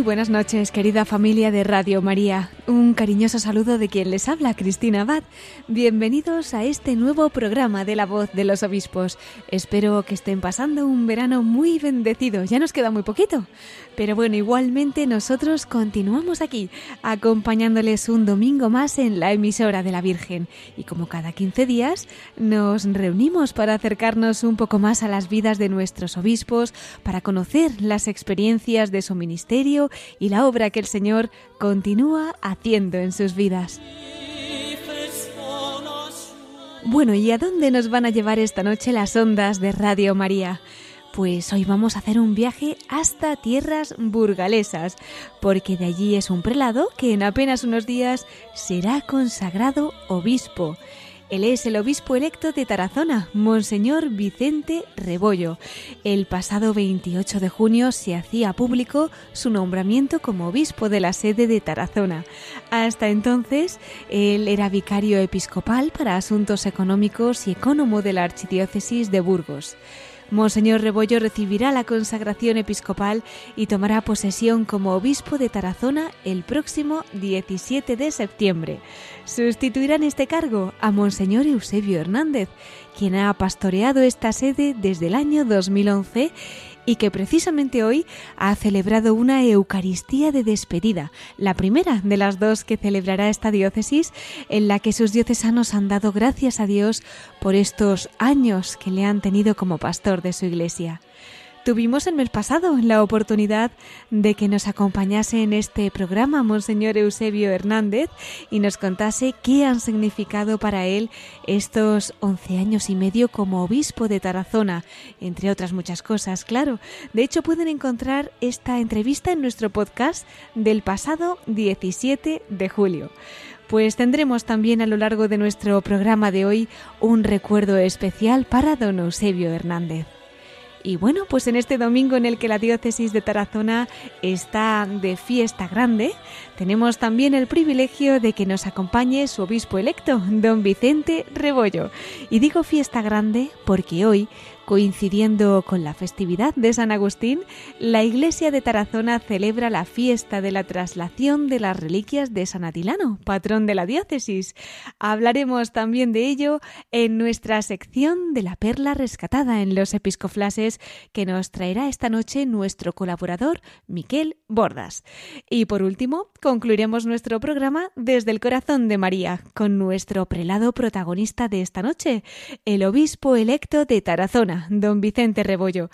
Muy buenas noches, querida familia de Radio María. Un cariñoso saludo de quien les habla, Cristina Abad. Bienvenidos a este nuevo programa de La Voz de los Obispos. Espero que estén pasando un verano muy bendecido. Ya nos queda muy poquito. Pero bueno, igualmente nosotros continuamos aquí, acompañándoles un domingo más en la emisora de la Virgen. Y como cada 15 días, nos reunimos para acercarnos un poco más a las vidas de nuestros obispos, para conocer las experiencias de su ministerio y la obra que el Señor continúa haciendo en sus vidas. Bueno, ¿y a dónde nos van a llevar esta noche las ondas de Radio María? Pues hoy vamos a hacer un viaje hasta tierras burgalesas, porque de allí es un prelado que en apenas unos días será consagrado obispo. Él es el obispo electo de Tarazona, Monseñor Vicente Rebollo. El pasado 28 de junio se hacía público su nombramiento como obispo de la sede de Tarazona. Hasta entonces, él era vicario episcopal para asuntos económicos y ecónomo de la Archidiócesis de Burgos. Monseñor Rebollo recibirá la consagración episcopal y tomará posesión como obispo de Tarazona el próximo 17 de septiembre. Sustituirá en este cargo a Monseñor Eusebio Hernández, quien ha pastoreado esta sede desde el año 2011 y que precisamente hoy ha celebrado una Eucaristía de despedida, la primera de las dos que celebrará esta diócesis, en la que sus diocesanos han dado gracias a Dios por estos años que le han tenido como pastor de su iglesia. Tuvimos el mes pasado la oportunidad de que nos acompañase en este programa Monseñor Eusebio Hernández y nos contase qué han significado para él estos once años y medio como obispo de Tarazona, entre otras muchas cosas, claro. De hecho, pueden encontrar esta entrevista en nuestro podcast del pasado 17 de julio. Pues tendremos también a lo largo de nuestro programa de hoy un recuerdo especial para don Eusebio Hernández. Y bueno, pues en este domingo en el que la diócesis de Tarazona está de fiesta grande, tenemos también el privilegio de que nos acompañe su obispo electo, don Vicente Rebollo. Y digo fiesta grande porque hoy Coincidiendo con la festividad de San Agustín, la iglesia de Tarazona celebra la fiesta de la traslación de las reliquias de San Atilano, patrón de la diócesis. Hablaremos también de ello en nuestra sección de la perla rescatada en los episcoflases que nos traerá esta noche nuestro colaborador Miquel Bordas. Y por último, concluiremos nuestro programa desde el corazón de María con nuestro prelado protagonista de esta noche, el obispo electo de Tarazona don Vicente Rebollo.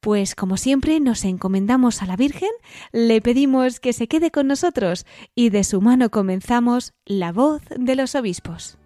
Pues como siempre nos encomendamos a la Virgen, le pedimos que se quede con nosotros y de su mano comenzamos la voz de los obispos.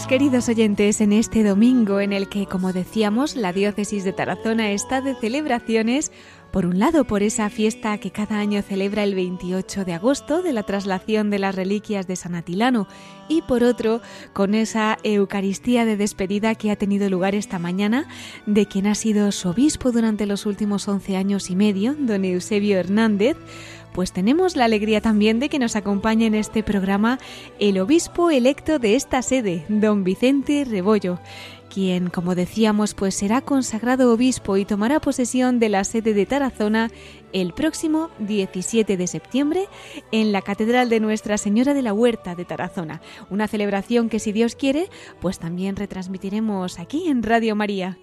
Pues queridos oyentes, en este domingo en el que, como decíamos, la diócesis de Tarazona está de celebraciones, por un lado por esa fiesta que cada año celebra el 28 de agosto de la traslación de las reliquias de San Atilano y por otro con esa Eucaristía de despedida que ha tenido lugar esta mañana de quien ha sido su obispo durante los últimos 11 años y medio, don Eusebio Hernández, pues tenemos la alegría también de que nos acompañe en este programa el obispo electo de esta sede, don Vicente Rebollo quien, como decíamos, pues será consagrado obispo y tomará posesión de la sede de Tarazona el próximo 17 de septiembre en la Catedral de Nuestra Señora de la Huerta de Tarazona. Una celebración que, si Dios quiere, pues también retransmitiremos aquí en Radio María.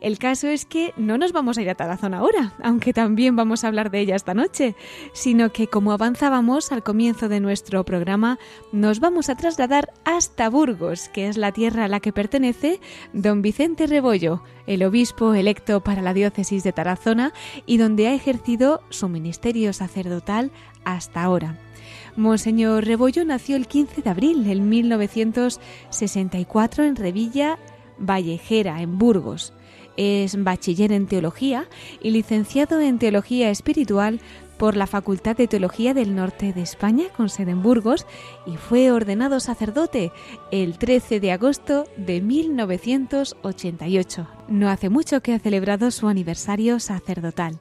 El caso es que no nos vamos a ir a Tarazona ahora, aunque también vamos a hablar de ella esta noche, sino que como avanzábamos al comienzo de nuestro programa, nos vamos a trasladar hasta Burgos, que es la tierra a la que pertenece don Vicente Rebollo, el obispo electo para la diócesis de Tarazona y donde ha ejercido su ministerio sacerdotal hasta ahora. Monseñor Rebollo nació el 15 de abril de 1964 en Revilla Vallejera, en Burgos. Es bachiller en teología y licenciado en teología espiritual por la Facultad de Teología del Norte de España, con sede en Burgos, y fue ordenado sacerdote el 13 de agosto de 1988. No hace mucho que ha celebrado su aniversario sacerdotal.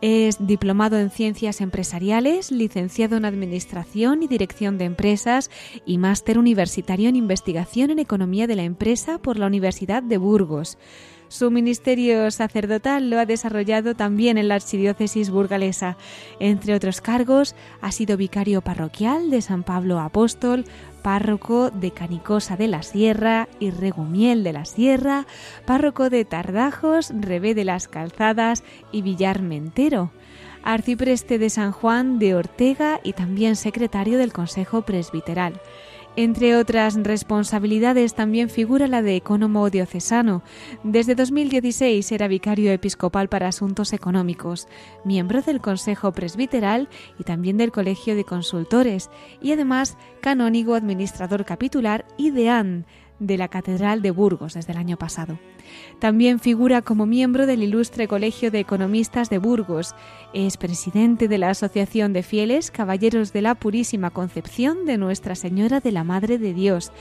Es diplomado en Ciencias Empresariales, licenciado en Administración y Dirección de Empresas y máster universitario en Investigación en Economía de la Empresa por la Universidad de Burgos. Su ministerio sacerdotal lo ha desarrollado también en la archidiócesis burgalesa. Entre otros cargos, ha sido vicario parroquial de San Pablo Apóstol, párroco de Canicosa de la Sierra y Regumiel de la Sierra, párroco de Tardajos, Rebé de las Calzadas y Villar Mentero arcipreste de San Juan de Ortega y también secretario del Consejo Presbiteral. Entre otras responsabilidades también figura la de ecónomo diocesano. Desde 2016 era vicario episcopal para asuntos económicos, miembro del Consejo Presbiteral y también del Colegio de Consultores, y además canónigo administrador capitular y deán de la Catedral de Burgos desde el año pasado. También figura como miembro del Ilustre Colegio de Economistas de Burgos. Es presidente de la Asociación de Fieles Caballeros de la Purísima Concepción de Nuestra Señora de la Madre de Dios.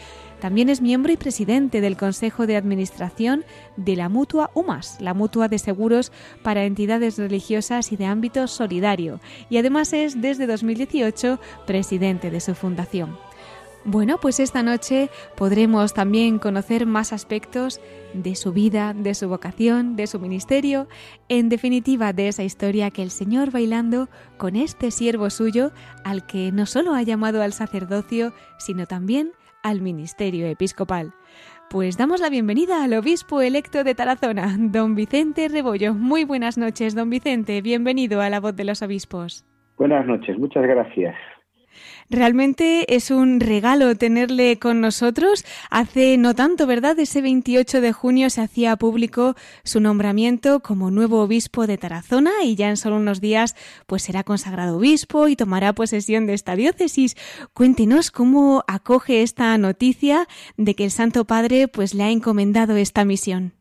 También es miembro y presidente del Consejo de Administración de la Mutua UMAS, la Mutua de Seguros para entidades religiosas y de ámbito solidario, y además es desde 2018 presidente de su fundación. Bueno, pues esta noche podremos también conocer más aspectos de su vida, de su vocación, de su ministerio, en definitiva de esa historia que el Señor bailando con este siervo suyo al que no solo ha llamado al sacerdocio, sino también al ministerio episcopal. Pues damos la bienvenida al obispo electo de Tarazona, don Vicente Rebollo. Muy buenas noches, don Vicente. Bienvenido a la voz de los obispos. Buenas noches, muchas gracias. Realmente es un regalo tenerle con nosotros. Hace no tanto, ¿verdad? Ese 28 de junio se hacía público su nombramiento como nuevo obispo de Tarazona y ya en solo unos días pues será consagrado obispo y tomará posesión de esta diócesis. Cuéntenos cómo acoge esta noticia de que el Santo Padre pues le ha encomendado esta misión.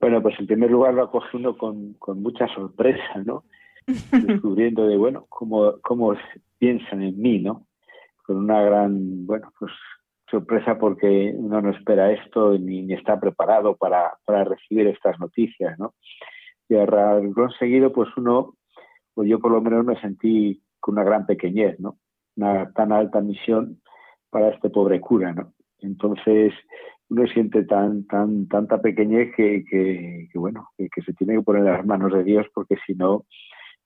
Bueno, pues en primer lugar lo acoge uno con, con mucha sorpresa, ¿no? Descubriendo de, bueno, cómo, cómo piensan en mí, ¿no? Con una gran, bueno, pues sorpresa porque uno no espera esto ni, está preparado para, para, recibir estas noticias, ¿no? Y al conseguido, pues uno, pues yo por lo menos me sentí con una gran pequeñez, ¿no? Una tan alta misión para este pobre cura, ¿no? Entonces uno siente tan, tan, tanta pequeñez que, que, bueno, que, se tiene que poner las manos de Dios porque si no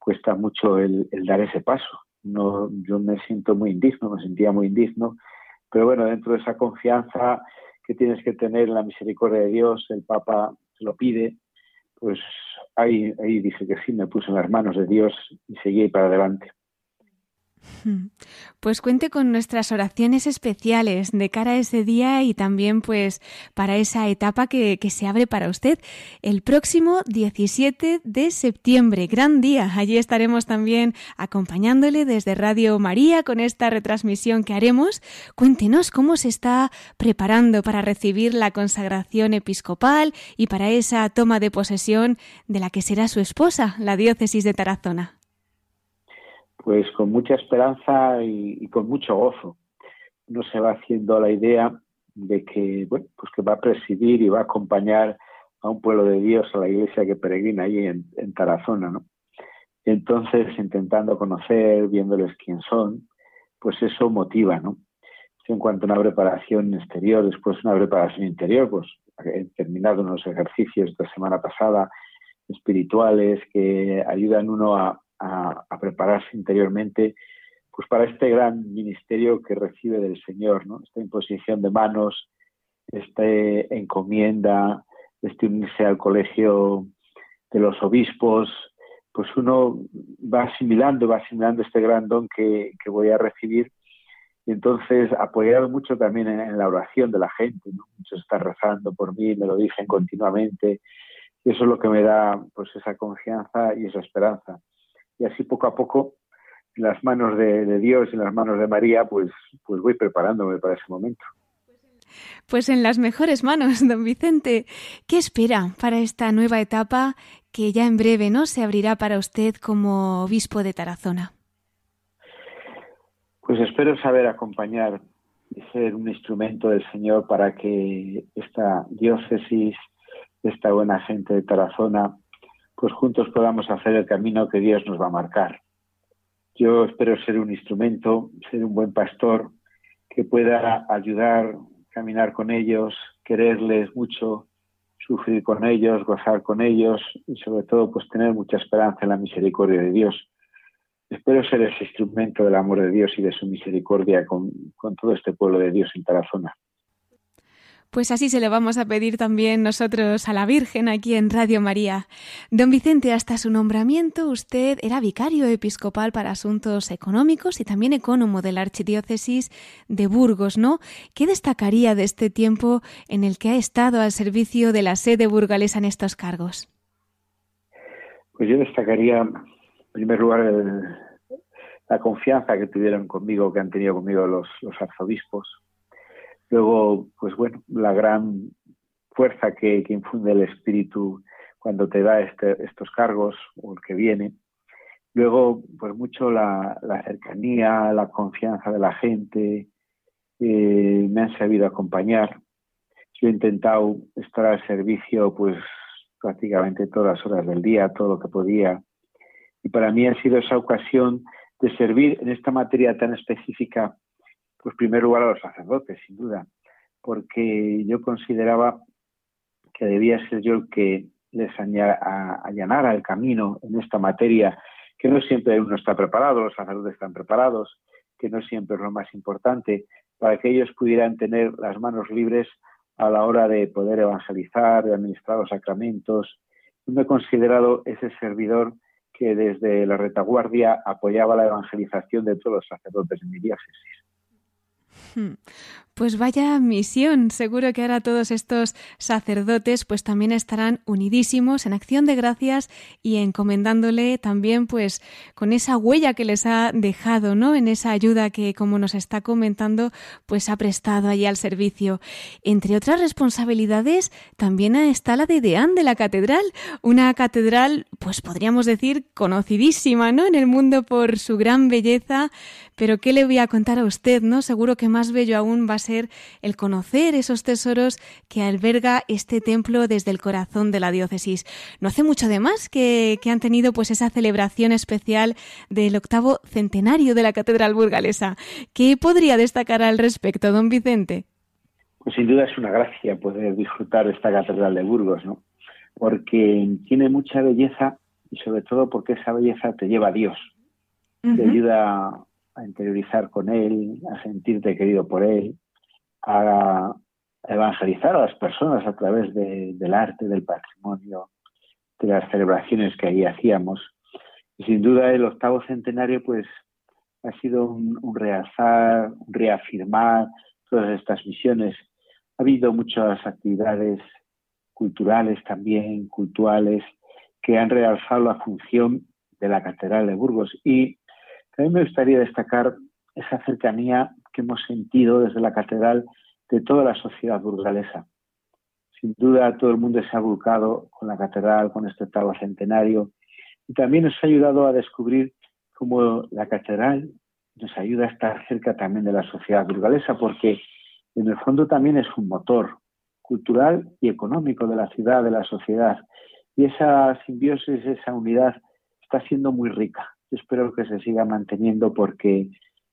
cuesta mucho el dar ese paso no, yo me siento muy indigno, me sentía muy indigno, pero bueno, dentro de esa confianza que tienes que tener en la misericordia de Dios, el Papa lo pide, pues ahí, ahí dije que sí, me puse en las manos de Dios y seguí para adelante. Pues cuente con nuestras oraciones especiales de cara a ese día y también pues para esa etapa que, que, se abre para usted el próximo 17 de septiembre. Gran día. Allí estaremos también acompañándole desde Radio María con esta retransmisión que haremos. Cuéntenos cómo se está preparando para recibir la consagración episcopal y para esa toma de posesión de la que será su esposa, la diócesis de Tarazona pues con mucha esperanza y, con mucho gozo. Uno se va haciendo la idea de que, bueno, pues que va a presidir y va a acompañar a un pueblo de Dios, a la iglesia que peregrina ahí en, Tarazona, ¿no? Entonces, intentando conocer, viéndoles quién son, pues eso motiva, ¿no? En cuanto a una preparación exterior, después una preparación interior, pues he terminado unos ejercicios de semana pasada espirituales que ayudan uno a, a, prepararse interiormente pues para este gran ministerio que recibe del Señor, ¿no? Esta imposición de manos, esta encomienda, este unirse al colegio de los obispos, pues uno va asimilando, va asimilando este gran don que, que voy a recibir y entonces apoyado mucho también en, la oración de la gente, ¿no? muchos están rezando por mí, me lo dicen continuamente, y eso es lo que me da pues esa confianza y esa esperanza. Y así poco a poco, en las manos de, Dios y en las manos de María, pues, pues voy preparándome para ese momento. Pues en las mejores manos, don Vicente. ¿Qué espera para esta nueva etapa que ya en breve no se abrirá para usted como obispo de Tarazona? Pues espero saber acompañar y ser un instrumento del Señor para que esta diócesis, esta buena gente de Tarazona, pues juntos podamos hacer el camino que Dios nos va a marcar. Yo espero ser un instrumento, ser un buen pastor que pueda ayudar, caminar con ellos, quererles mucho, sufrir con ellos, gozar con ellos y sobre todo pues tener mucha esperanza en la misericordia de Dios. Espero ser ese instrumento del amor de Dios y de su misericordia con, con todo este pueblo de Dios en Tarazona. Pues así se le vamos a pedir también nosotros a la Virgen aquí en Radio María. Don Vicente, hasta su nombramiento usted era vicario episcopal para asuntos económicos y también ecónomo de la Archidiócesis de Burgos, ¿no? ¿Qué destacaría de este tiempo en el que ha estado al servicio de la sede burgalesa en estos cargos? Pues yo destacaría, en primer lugar, la confianza que tuvieron conmigo, que han tenido conmigo los, los arzobispos Luego, pues bueno, la gran fuerza que, infunde el espíritu cuando te da este, estos cargos o el que viene. Luego, pues mucho la, cercanía, la confianza de la gente, eh, me han sabido acompañar. Yo he intentado estar al servicio, pues prácticamente todas las horas del día, todo lo que podía. Y para mí ha sido esa ocasión de servir en esta materia tan específica pues primer lugar a los sacerdotes, sin duda, porque yo consideraba que debía ser yo el que les allanara el camino en esta materia, que no siempre uno está preparado, los sacerdotes están preparados, que no siempre es lo más importante, para que ellos pudieran tener las manos libres a la hora de poder evangelizar, de administrar los sacramentos. Yo me he considerado ese servidor que desde la retaguardia apoyaba la evangelización de todos los sacerdotes en mi diócesis. Hmm. Pues vaya misión. Seguro que ahora todos estos sacerdotes pues también estarán unidísimos en acción de gracias y encomendándole también pues con esa huella que les ha dejado, ¿no? En esa ayuda que como nos está comentando pues ha prestado allí al servicio. Entre otras responsabilidades también está la de deán de la catedral, una catedral pues podríamos decir conocidísima, ¿no? En el mundo por su gran belleza, pero ¿qué le voy a contar a usted, ¿no? Seguro que más bello aún va a ser el conocer esos tesoros que alberga este templo desde el corazón de la diócesis. No hace mucho de más que, han tenido pues esa celebración especial del octavo centenario de la Catedral Burgalesa. ¿Qué podría destacar al respecto, don Vicente? Pues sin duda es una gracia poder disfrutar de esta Catedral de Burgos, ¿no? Porque tiene mucha belleza y sobre todo porque esa belleza te lleva a Dios, te ayuda a interiorizar con Él, a sentirte querido por Él, a evangelizar a las personas a través del arte, del patrimonio, de las celebraciones que ahí hacíamos. Y sin duda el octavo centenario pues ha sido un, un realzar, un reafirmar todas estas misiones. Ha habido muchas actividades culturales también, culturales, que han realzado la función de la Catedral de Burgos y también me gustaría destacar esa cercanía hemos sentido desde la catedral de toda la sociedad burgalesa. Sin duda, todo el mundo se ha volcado con la catedral, con este octavo centenario, y también nos ha ayudado a descubrir cómo la catedral nos ayuda a estar cerca también de la sociedad burgalesa, porque en el fondo también es un motor cultural y económico de la ciudad, de la sociedad. Y esa simbiosis, esa unidad está siendo muy rica espero que se siga manteniendo porque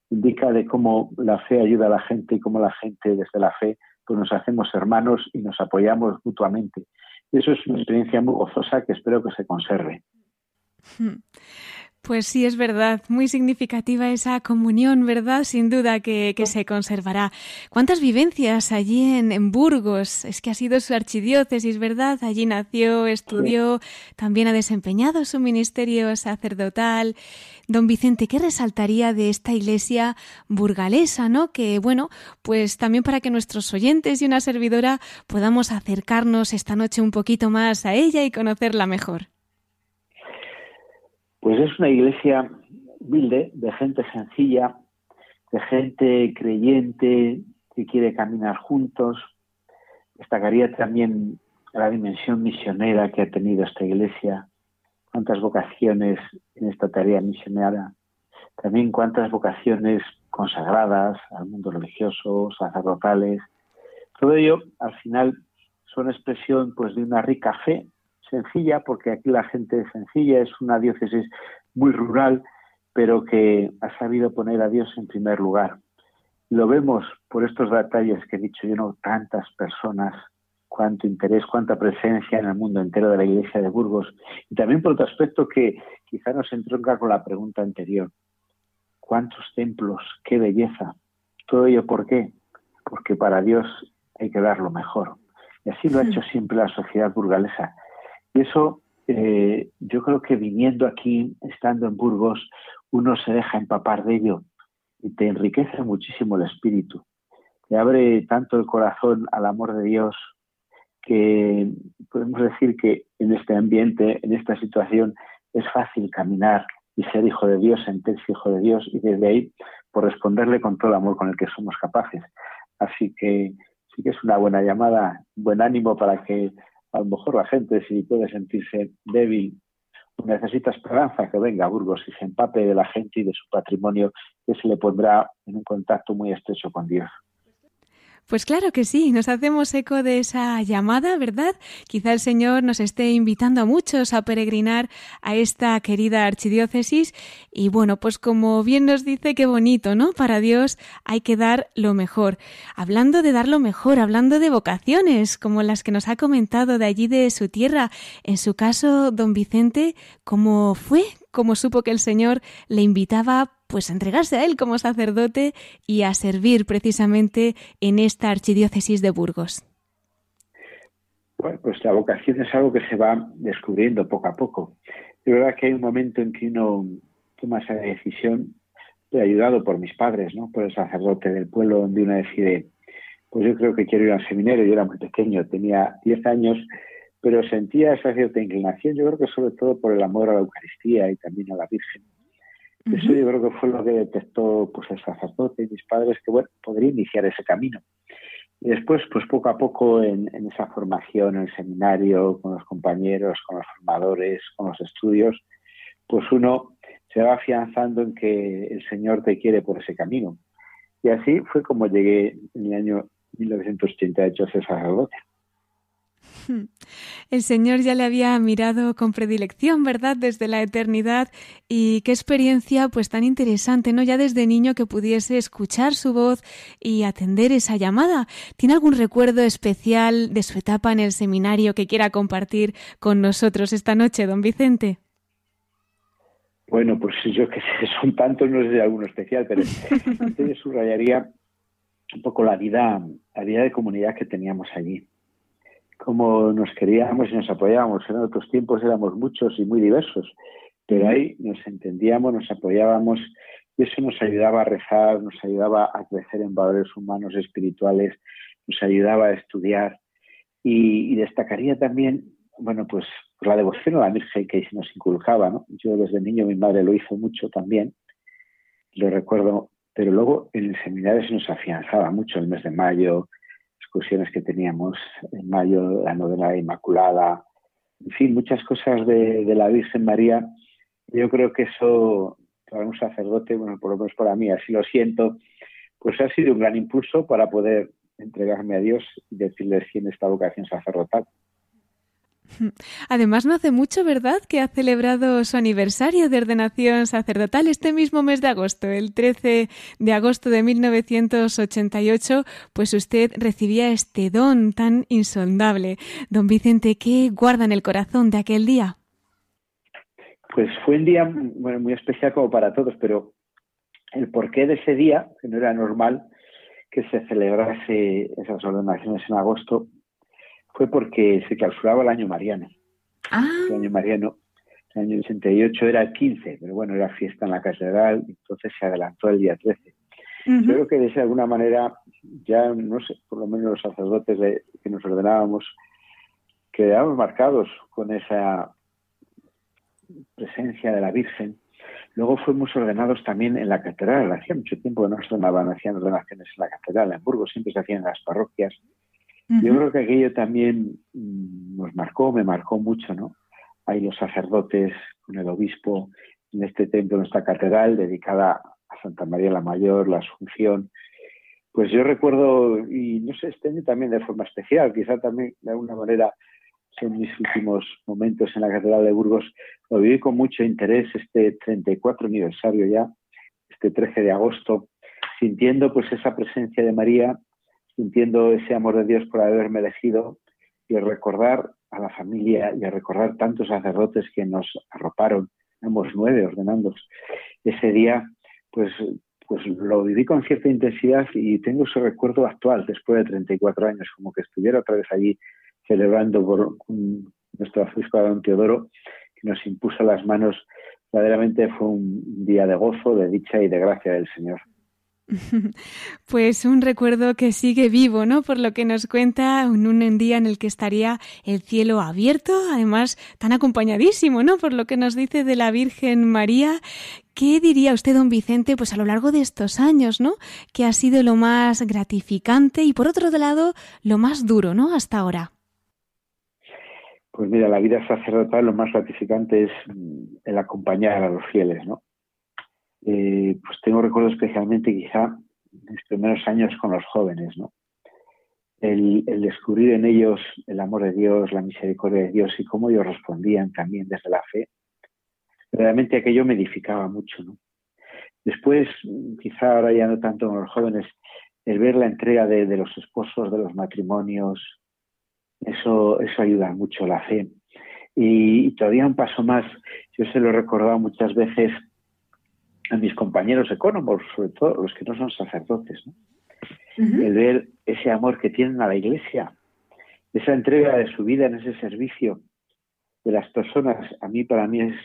indica de cómo la fe ayuda a la gente y cómo la gente desde la fe pues nos hacemos hermanos y nos apoyamos mutuamente. Eso es una experiencia muy gozosa que espero que se conserve. Pues sí, es verdad, muy significativa esa comunión, ¿verdad? Sin duda que, se conservará. ¿Cuántas vivencias allí en, Burgos? Es que ha sido su archidiócesis, ¿verdad? Allí nació, estudió, también ha desempeñado su ministerio sacerdotal. Don Vicente, ¿qué resaltaría de esta iglesia burgalesa, no? Que, bueno, pues también para que nuestros oyentes y una servidora podamos acercarnos esta noche un poquito más a ella y conocerla mejor. Pues es una iglesia humilde, de gente sencilla, de gente creyente que quiere caminar juntos. Destacaría también la dimensión misionera que ha tenido esta iglesia, cuántas vocaciones en esta tarea misionera, también cuántas vocaciones consagradas al mundo religioso, sacerdotales. Todo ello, al final, son expresión pues de una rica fe sencilla, porque aquí la gente es sencilla, es una diócesis muy rural, pero que ha sabido poner a Dios en primer lugar. Lo vemos por estos detalles que he dicho yo, no tantas personas, cuánto interés, cuánta presencia en el mundo entero de la Iglesia de Burgos. Y también por otro aspecto que quizá nos entronca con la pregunta anterior. ¿Cuántos templos? ¡Qué belleza! ¿Todo ello por qué? Porque para Dios hay que dar lo mejor. Y así lo ha hecho siempre la sociedad burgalesa. Y eso, eh, yo creo que viniendo aquí, estando en Burgos, uno se deja empapar de ello y te enriquece muchísimo el espíritu. Te abre tanto el corazón al amor de Dios que podemos decir que en este ambiente, en esta situación, es fácil caminar y ser hijo de Dios, sentirse hijo de Dios y desde ahí por responderle con todo el amor con el que somos capaces. Así que sí que es una buena llamada, buen ánimo para que a lo mejor la gente, si puede sentirse débil, necesita esperanza, que venga a Burgos y se empape de la gente y de su patrimonio, que se le pondrá en un contacto muy estrecho con Dios. Pues claro que sí, nos hacemos eco de esa llamada, ¿verdad? Quizá el Señor nos esté invitando a muchos a peregrinar a esta querida archidiócesis y bueno, pues como bien nos dice, qué bonito, ¿no? Para Dios hay que dar lo mejor. Hablando de dar lo mejor, hablando de vocaciones, como las que nos ha comentado de allí de su tierra, en su caso, don Vicente, ¿cómo fue? ¿Cómo supo que el Señor le invitaba pues a entregarse a él como sacerdote y a servir precisamente en esta archidiócesis de Burgos. Bueno, pues la vocación es algo que se va descubriendo poco a poco. De verdad que hay un momento en que uno toma esa decisión, ayudado por mis padres, ¿no? por el sacerdote del pueblo, donde uno decide, pues yo creo que quiero ir al seminario, yo era muy pequeño, tenía 10 años, pero sentía esa cierta inclinación, yo creo que sobre todo por el amor a la Eucaristía y también a la Virgen. Eso yo creo que fue lo que detectó pues, el sacerdote y mis padres, que bueno, podría iniciar ese camino. Y después, pues poco a poco en, esa formación, en el seminario, con los compañeros, con los formadores, con los estudios, pues uno se va afianzando en que el Señor te quiere por ese camino. Y así fue como llegué en el año 1988 a ser sacerdote. El Señor ya le había mirado con predilección, ¿verdad? Desde la eternidad y qué experiencia pues tan interesante, ¿no? Ya desde niño que pudiese escuchar su voz y atender esa llamada. ¿Tiene algún recuerdo especial de su etapa en el seminario que quiera compartir con nosotros esta noche, don Vicente? Bueno, pues yo que sé, son tantos, no sé alguno especial, pero yo subrayaría un poco la vida, la vida de comunidad que teníamos allí como nos queríamos y nos apoyábamos. En otros tiempos éramos muchos y muy diversos, pero ahí nos entendíamos, nos apoyábamos y eso nos ayudaba a rezar, nos ayudaba a crecer en valores humanos espirituales, nos ayudaba a estudiar y, destacaría también, bueno, pues la devoción a la Virgen que nos inculcaba, ¿no? Yo desde niño mi madre lo hizo mucho también, lo recuerdo, pero luego en el seminario se nos afianzaba mucho el mes de mayo, discusiones que teníamos en mayo, la novena Inmaculada, en fin, muchas cosas de, la Virgen María. Yo creo que eso, para un sacerdote, bueno, por lo menos para mí, así lo siento, pues ha sido un gran impulso para poder entregarme a Dios y decirle sí en esta vocación sacerdotal. Además, no hace mucho, ¿verdad?, que ha celebrado su aniversario de ordenación sacerdotal este mismo mes de agosto, el 13 de agosto de 1988, pues usted recibía este don tan insondable. Don Vicente, ¿qué guarda en el corazón de aquel día? Pues fue un día muy especial como para todos, pero el porqué de ese día, que no era normal que se celebrase esas ordenaciones en agosto, fue porque se clausuraba el año mariano. Ah. El año mariano, el año 88 era el 15, pero bueno, era fiesta en la catedral, entonces se adelantó el día 13. Yo creo que de alguna manera, ya no sé, por lo menos los sacerdotes que nos ordenábamos, quedamos marcados con esa presencia de la Virgen. Luego fuimos ordenados también en la catedral. Hacía mucho tiempo que no se ordenaban, hacían ordenaciones en la catedral. En Burgos siempre se hacían en las parroquias. Yo creo que aquello también mm, nos marcó, me marcó mucho, ¿no? Hay los sacerdotes con el obispo en este templo, en esta catedral dedicada a Santa María la Mayor, la Asunción. Pues yo recuerdo, y no sé, este año también de forma especial, quizá también de alguna manera son mis últimos momentos en la Catedral de Burgos, lo viví con mucho interés este 34 aniversario ya, este 13 de agosto, sintiendo pues esa presencia de María sintiendo ese amor de Dios por haberme elegido y recordar a la familia y a recordar tantos sacerdotes que nos arroparon, éramos nueve ordenando ese día, pues, pues lo viví con cierta intensidad y tengo ese recuerdo actual, después de 34 años, como que estuviera otra vez allí celebrando por nuestro arzobispo don Teodoro, que nos impuso las manos. Verdaderamente fue un día de gozo, de dicha y de gracia del Señor. Pues un recuerdo que sigue vivo, ¿no? Por lo que nos cuenta en un día en el que estaría el cielo abierto, además tan acompañadísimo, ¿no? Por lo que nos dice de la Virgen María. ¿Qué diría usted, don Vicente, pues a lo largo de estos años, ¿no? Que ha sido lo más gratificante y por otro lado, lo más duro, ¿no? Hasta ahora. Pues mira, la vida sacerdotal lo más gratificante es el acompañar a los fieles, ¿no? Eh, pues tengo recuerdo especialmente quizá los primeros años con los jóvenes, ¿no? El, descubrir en ellos el amor de Dios, la misericordia de Dios y cómo ellos respondían también desde la fe, realmente aquello me edificaba mucho, ¿no? Después, quizá ahora ya no tanto con los jóvenes, el ver la entrega de, los esposos, de los matrimonios, eso, eso ayuda mucho la fe. Y, y, todavía un paso más, yo se lo he recordado muchas veces a mis compañeros ecónomos, sobre todo los que no son sacerdotes, el ver ese amor que tienen a la Iglesia, esa entrega de su vida en ese servicio de las personas, a mí para mí es,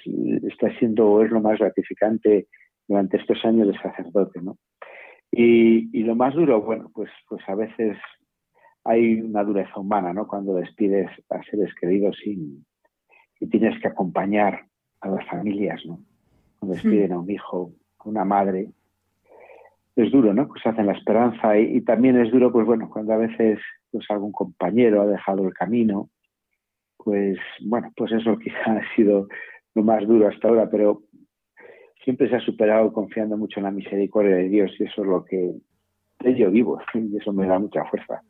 está siendo es lo más gratificante durante estos años de sacerdote, ¿no? Y, lo más duro, bueno, pues, pues a veces hay una dureza humana, ¿no? Cuando despides a seres queridos y, y tienes que acompañar a las familias, ¿no? Cuando despiden a un hijo, a una madre. Es duro, ¿no? Pues hacen la esperanza y, también es duro, pues bueno, cuando a veces pues algún compañero ha dejado el camino, pues bueno, pues eso quizá ha sido lo más duro hasta ahora, pero siempre se ha superado confiando mucho en la misericordia de Dios y eso es lo que yo vivo y eso me da mucha fuerza.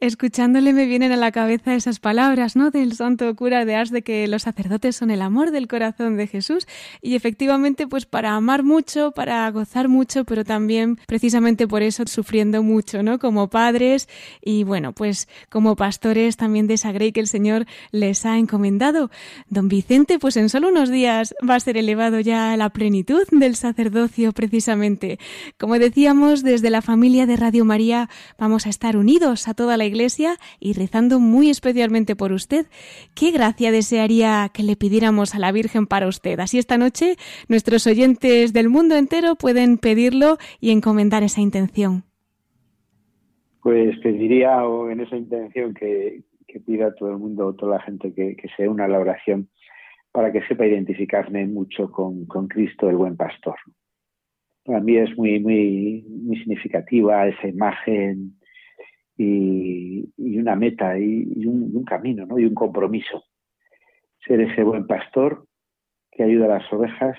Escuchándole me vienen a la cabeza esas palabras, ¿no? Del santo cura de Ars de que los sacerdotes son el amor del corazón de Jesús y efectivamente pues para amar mucho, para gozar mucho, pero también precisamente por eso sufriendo mucho, ¿no? Como padres y bueno, pues como pastores también de esa grey que el Señor les ha encomendado. Don Vicente pues en solo unos días va a ser elevado ya a la plenitud del sacerdocio precisamente. Como decíamos, desde la familia de Radio María vamos a estar unidos a toda la Iglesia y rezando muy especialmente por usted. ¿Qué gracia desearía que le pidiéramos a la Virgen para usted? Así esta noche nuestros oyentes del mundo entero pueden pedirlo y encomendar esa intención. Pues pediría en esa intención que, pida a todo el mundo, toda la gente que, se una a la oración para que sepa identificarme mucho con, con Cristo, el buen pastor para mí es muy, muy, muy significativa esa imagen y, una meta y, un, camino ¿no? y un compromiso. Ser ese buen pastor que ayuda a las ovejas,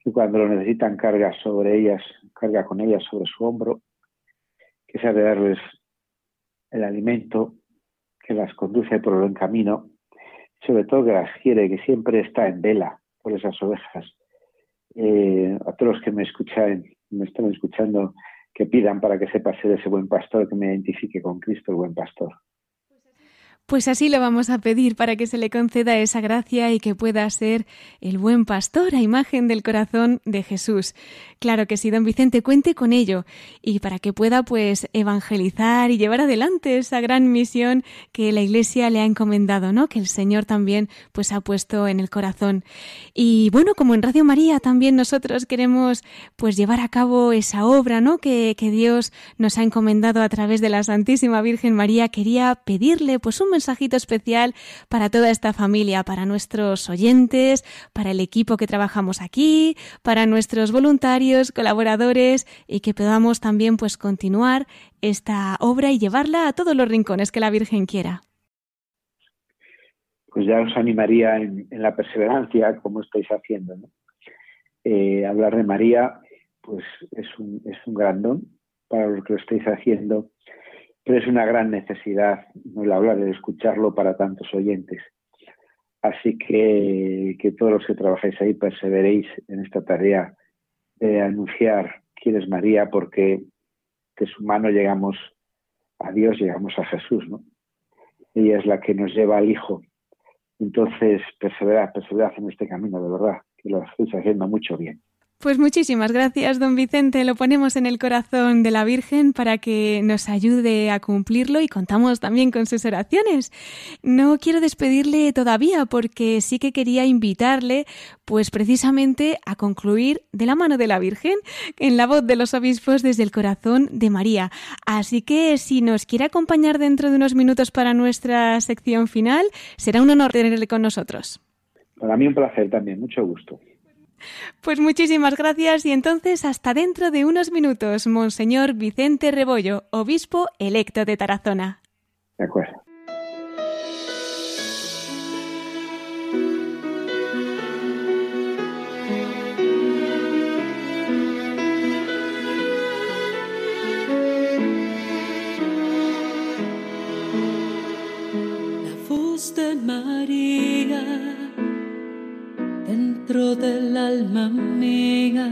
que cuando lo necesitan carga sobre ellas, carga con ellas sobre su hombro, que sabe darles el alimento, que las conduce por el buen camino, sobre todo que las quiere, que siempre está en vela por esas ovejas. Eh, a todos los que me escuchan, me están escuchando, que pidan para que sepa ser ese buen pastor, que me identifique con Cristo, el buen pastor. Pues así lo vamos a pedir para que se le conceda esa gracia y que pueda ser el buen pastor a imagen del corazón de Jesús. Claro que sí, don Vicente, cuente con ello y para que pueda pues evangelizar y llevar adelante esa gran misión que la Iglesia le ha encomendado, ¿no? Que el Señor también pues ha puesto en el corazón. Y bueno, como en Radio María también nosotros queremos pues llevar a cabo esa obra, ¿no? Que, que Dios nos ha encomendado a través de la Santísima Virgen María, quería pedirle pues un mensajito especial para toda esta familia, para nuestros oyentes, para el equipo que trabajamos aquí, para nuestros voluntarios, colaboradores y que podamos también pues continuar esta obra y llevarla a todos los rincones que la Virgen quiera. Pues ya os animaría en, la perseverancia, como estáis haciendo. Eh, hablar de María, pues es un, es un gran don para los que lo estáis haciendo pero es una gran necesidad el hablar, de escucharlo para tantos oyentes. Así que que todos los que trabajáis ahí perseveréis en esta tarea de anunciar quién es María, porque de su mano llegamos a Dios, llegamos a Jesús, ¿no? Ella es la que nos lleva al Hijo. Entonces, perseverad, perseverad en este camino, de verdad, que lo estáis haciendo mucho bien. Pues muchísimas gracias, don Vicente. Lo ponemos en el corazón de la Virgen para que nos ayude a cumplirlo y contamos también con sus oraciones. No quiero despedirle todavía porque sí que quería invitarle, pues precisamente a concluir de la mano de la Virgen en la voz de los obispos desde el corazón de María. Así que si nos quiere acompañar dentro de unos minutos para nuestra sección final, será un honor tenerle con nosotros. Para mí un placer también, mucho gusto. Pues muchísimas gracias y entonces hasta dentro de unos minutos, Monseñor Vicente Rebollo, obispo electo de Tarazona. De acuerdo. La voz de María dentro del alma mía.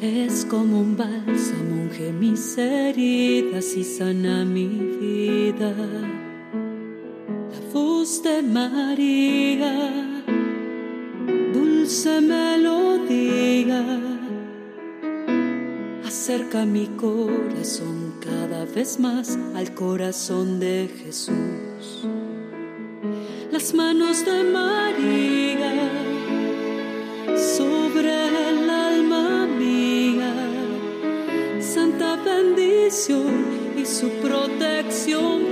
Es como un bálsamo, unge mis heridas y sana mi vida. La voz de María, dulce melodía, acerca mi corazón cada vez más al corazón de Jesús las manos de María sobre el alma mía, santa bendición y su protección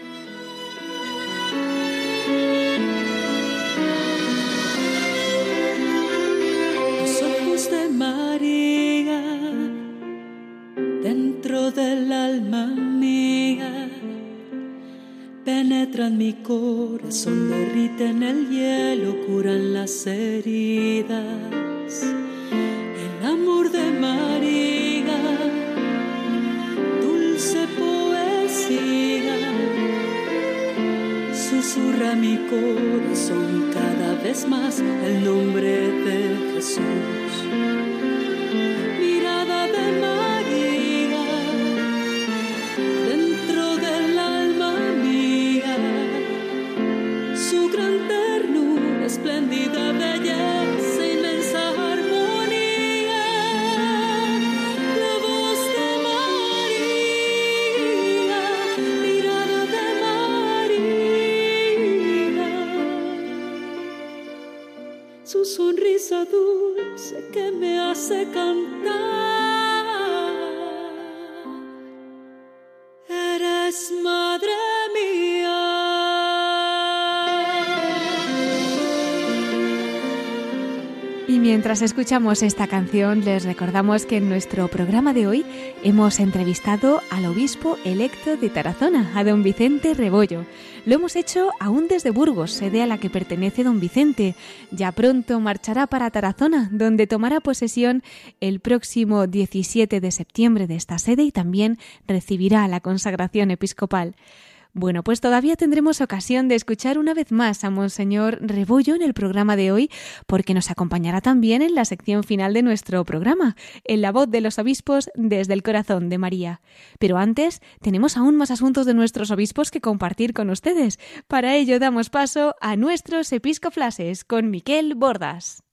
Mientras escuchamos esta canción, les recordamos que en nuestro programa de hoy hemos entrevistado al obispo electo de Tarazona, a don Vicente Rebollo. Lo hemos hecho aún desde Burgos, sede a la que pertenece don Vicente. Ya pronto marchará para Tarazona, donde tomará posesión el próximo 17 de septiembre de esta sede y también recibirá la consagración episcopal. Bueno, pues todavía tendremos ocasión de escuchar una vez más a Monseñor Rebollo en el programa de hoy, porque nos acompañará también en la sección final de nuestro programa, en la voz de los obispos desde el corazón de María. Pero antes, tenemos aún más asuntos de nuestros obispos que compartir con ustedes. Para ello damos paso a nuestros episcoflases con Miquel Bordas.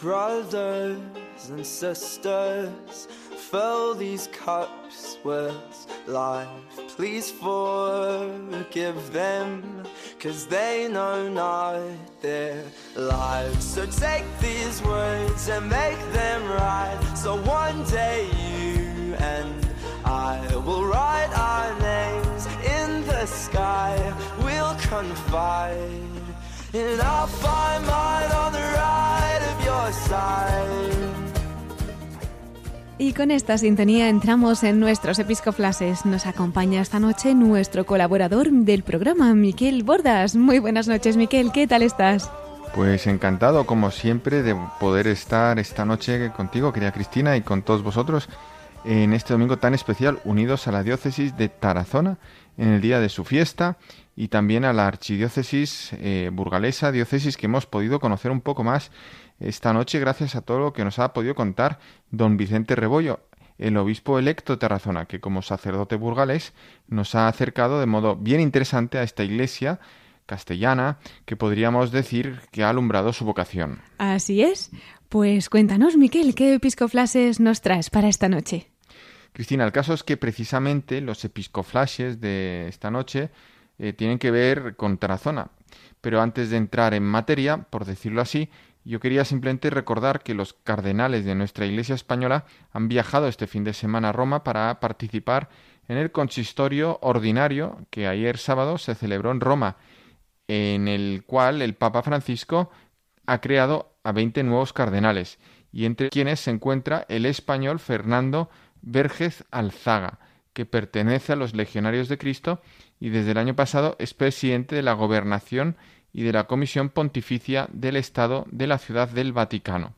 Brothers and sisters, fill these cups with life. Please forgive them, cause they know not their lives. So take these words and make them right. So one day you and I will write our names in the sky. We'll confide, and I'll find mine on the right of your side. Y con esta sintonía entramos en nuestros episcoflases. Nos acompaña esta noche nuestro colaborador del programa, Miquel Bordas. Muy buenas noches, Miquel. ¿Qué tal estás? Pues encantado, como siempre, de poder estar esta noche contigo, querida Cristina, y con todos vosotros en este domingo tan especial, unidos a la diócesis de Tarazona en el día de su fiesta y también a la archidiócesis eh, burgalesa, diócesis que hemos podido conocer un poco más esta noche gracias a todo lo que nos ha podido contar don Vicente Rebollo, el obispo electo de Tarazona, que como sacerdote burgalés nos ha acercado de modo bien interesante a esta iglesia castellana que podríamos decir que ha alumbrado su vocación. Así es. Pues cuéntanos, Miquel, ¿qué episcoflases nos traes para esta noche? Cristina, el caso es que precisamente los episcoflashes de esta noche eh, tienen que ver con Tarazona. Pero antes de entrar en materia, por decirlo así, yo quería simplemente recordar que los cardenales de nuestra Iglesia española han viajado este fin de semana a Roma para participar en el consistorio ordinario que ayer sábado se celebró en Roma, en el cual el Papa Francisco ha creado a 20 nuevos cardenales, y entre quienes se encuentra el español Fernando Vergez Alzaga, que pertenece a los Legionarios de Cristo y desde el año pasado es presidente de la Gobernación y de la Comisión Pontificia del Estado de la Ciudad del Vaticano.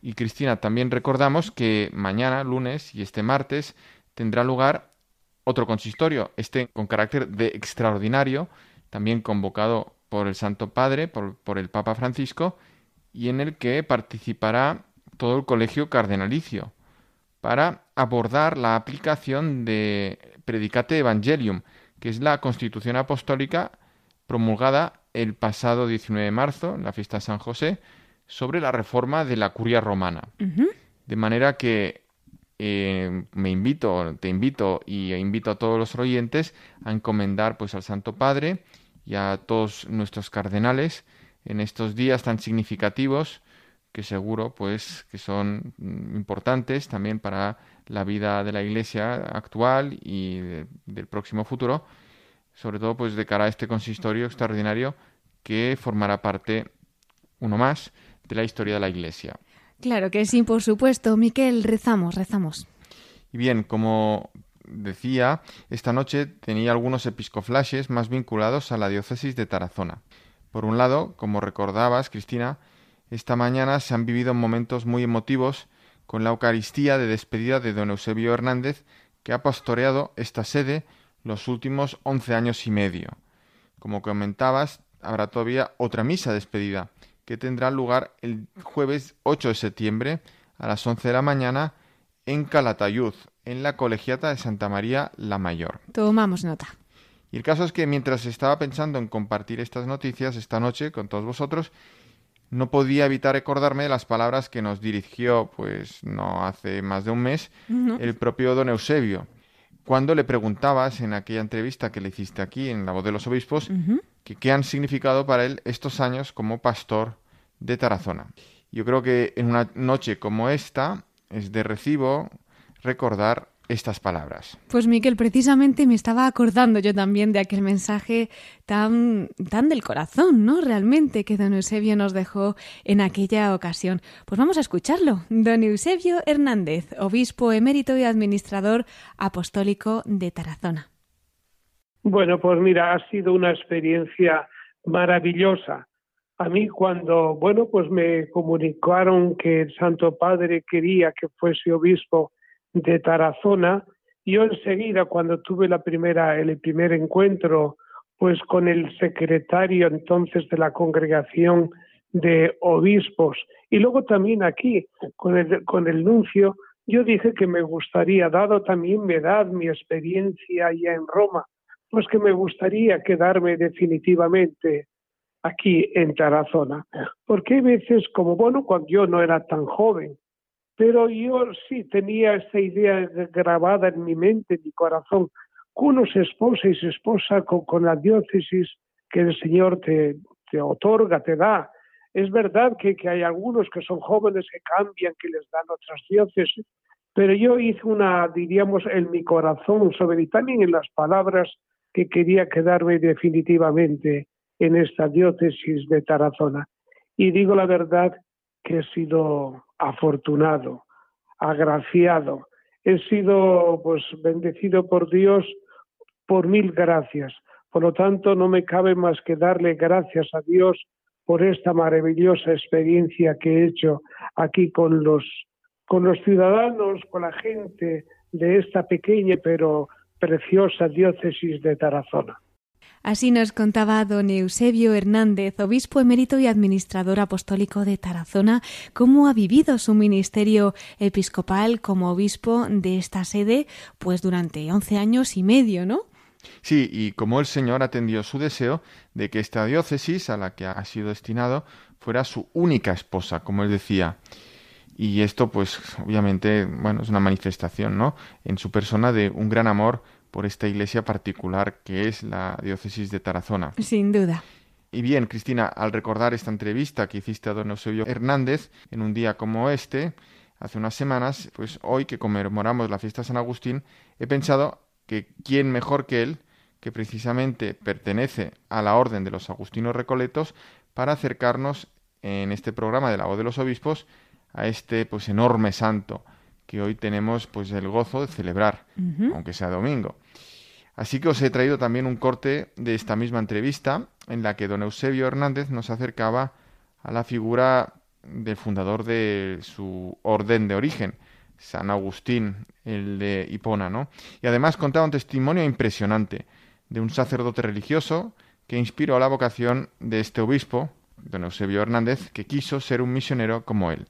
Y Cristina, también recordamos que mañana, lunes y este martes tendrá lugar otro consistorio, este con carácter de extraordinario, también convocado por el Santo Padre, por, por el Papa Francisco, y en el que participará todo el colegio cardenalicio para abordar la aplicación de Predicate Evangelium, que es la constitución apostólica promulgada el pasado 19 de marzo, en la fiesta de San José, sobre la reforma de la curia romana. De manera que eh, me invito, te invito y invito a todos los oyentes a encomendar pues al Santo Padre y a todos nuestros cardenales en estos días tan significativos que seguro pues que son mm, importantes también para la vida de la Iglesia actual y del próximo futuro sobre todo pues de cara a este consistorio extraordinario que formará parte, uno más, de la historia de la Iglesia. Claro que sí, por supuesto. Miquel, rezamos, rezamos. Y bien, como decía, esta noche tenía algunos episcoflashes más vinculados a la diócesis de Tarazona. Por un lado, como recordabas, Cristina, esta mañana se han vivido momentos muy emotivos con la Eucaristía de despedida de don Eusebio Hernández, que ha pastoreado esta sede los últimos once años y medio. Como comentabas, habrá todavía otra misa despedida, que tendrá lugar el jueves 8 de septiembre a las 11 de la mañana en Calatayud, en la colegiata de Santa María la Mayor. Tomamos nota. Y el caso es que mientras estaba pensando en compartir estas noticias esta noche con todos vosotros, no podía evitar recordarme de las palabras que nos dirigió, pues no hace más de un mes, el propio don Eusebio, cuando le preguntabas en aquella entrevista que le hiciste aquí en La Voz de los Obispos, que qué han significado para él estos años como pastor de Tarazona. Yo creo que en una noche como esta es de recibo recordar estas palabras. Pues Miquel, precisamente me estaba acordando yo también de aquel mensaje tan, tan del corazón, ¿no? Realmente que don Eusebio nos dejó en aquella ocasión. Pues vamos a escucharlo. Don Eusebio Hernández, obispo emérito y administrador apostólico de Tarazona. Bueno, pues mira, ha sido una experiencia maravillosa. A mí cuando, bueno, pues me comunicaron que el Santo Padre quería que fuese obispo de Tarazona, yo enseguida cuando tuve la primera, el primer encuentro, pues con el secretario entonces de la congregación de obispos y luego también aquí con el, con el nuncio, yo dije que me gustaría, dado también mi edad, mi experiencia ya en Roma, pues que me gustaría quedarme definitivamente aquí en Tarazona. Porque hay veces, como bueno, cuando yo no era tan joven, pero yo sí tenía esta idea grabada en mi mente, en mi corazón, uno se esposa y se esposa con, la diócesis que el Señor te, otorga, te da. Es verdad que, que, hay algunos que son jóvenes que cambian, que les dan otras diócesis, pero yo hice una, diríamos, en mi corazón, sobre y también en las palabras que quería quedarme definitivamente en esta diócesis de Tarazona. Y digo la verdad que he sido afortunado, agraciado, he sido pues bendecido por Dios por mil gracias. Por lo tanto, no me cabe más que darle gracias a Dios por esta maravillosa experiencia que he hecho aquí con los con los ciudadanos, con la gente de esta pequeña pero preciosa diócesis de Tarazona. Así nos contaba don Eusebio Hernández, obispo emérito y administrador apostólico de Tarazona, cómo ha vivido su ministerio episcopal como obispo de esta sede, pues durante once años y medio, ¿no? Sí, y como el Señor atendió su deseo de que esta diócesis a la que ha sido destinado fuera su única esposa, como él decía. Y esto, pues, obviamente, bueno, es una manifestación, ¿no? En su persona de un gran amor por esta iglesia particular que es la diócesis de Tarazona. Sin duda. Y bien, Cristina, al recordar esta entrevista que hiciste a don Eusebio Hernández en un día como este, hace unas semanas, pues hoy que conmemoramos la fiesta de San Agustín, he pensado que quién mejor que él, que precisamente pertenece a la orden de los agustinos recoletos, para acercarnos en este programa de la voz de los obispos a este pues enorme santo que hoy tenemos pues el gozo de celebrar, aunque sea domingo. Así que os he traído también un corte de esta misma entrevista en la que don Eusebio Hernández nos acercaba a la figura del fundador de su orden de origen, San Agustín, el de Hipona, ¿no? Y además contaba un testimonio impresionante de un sacerdote religioso que inspiró la vocación de este obispo, don Eusebio Hernández, que quiso ser un misionero como él.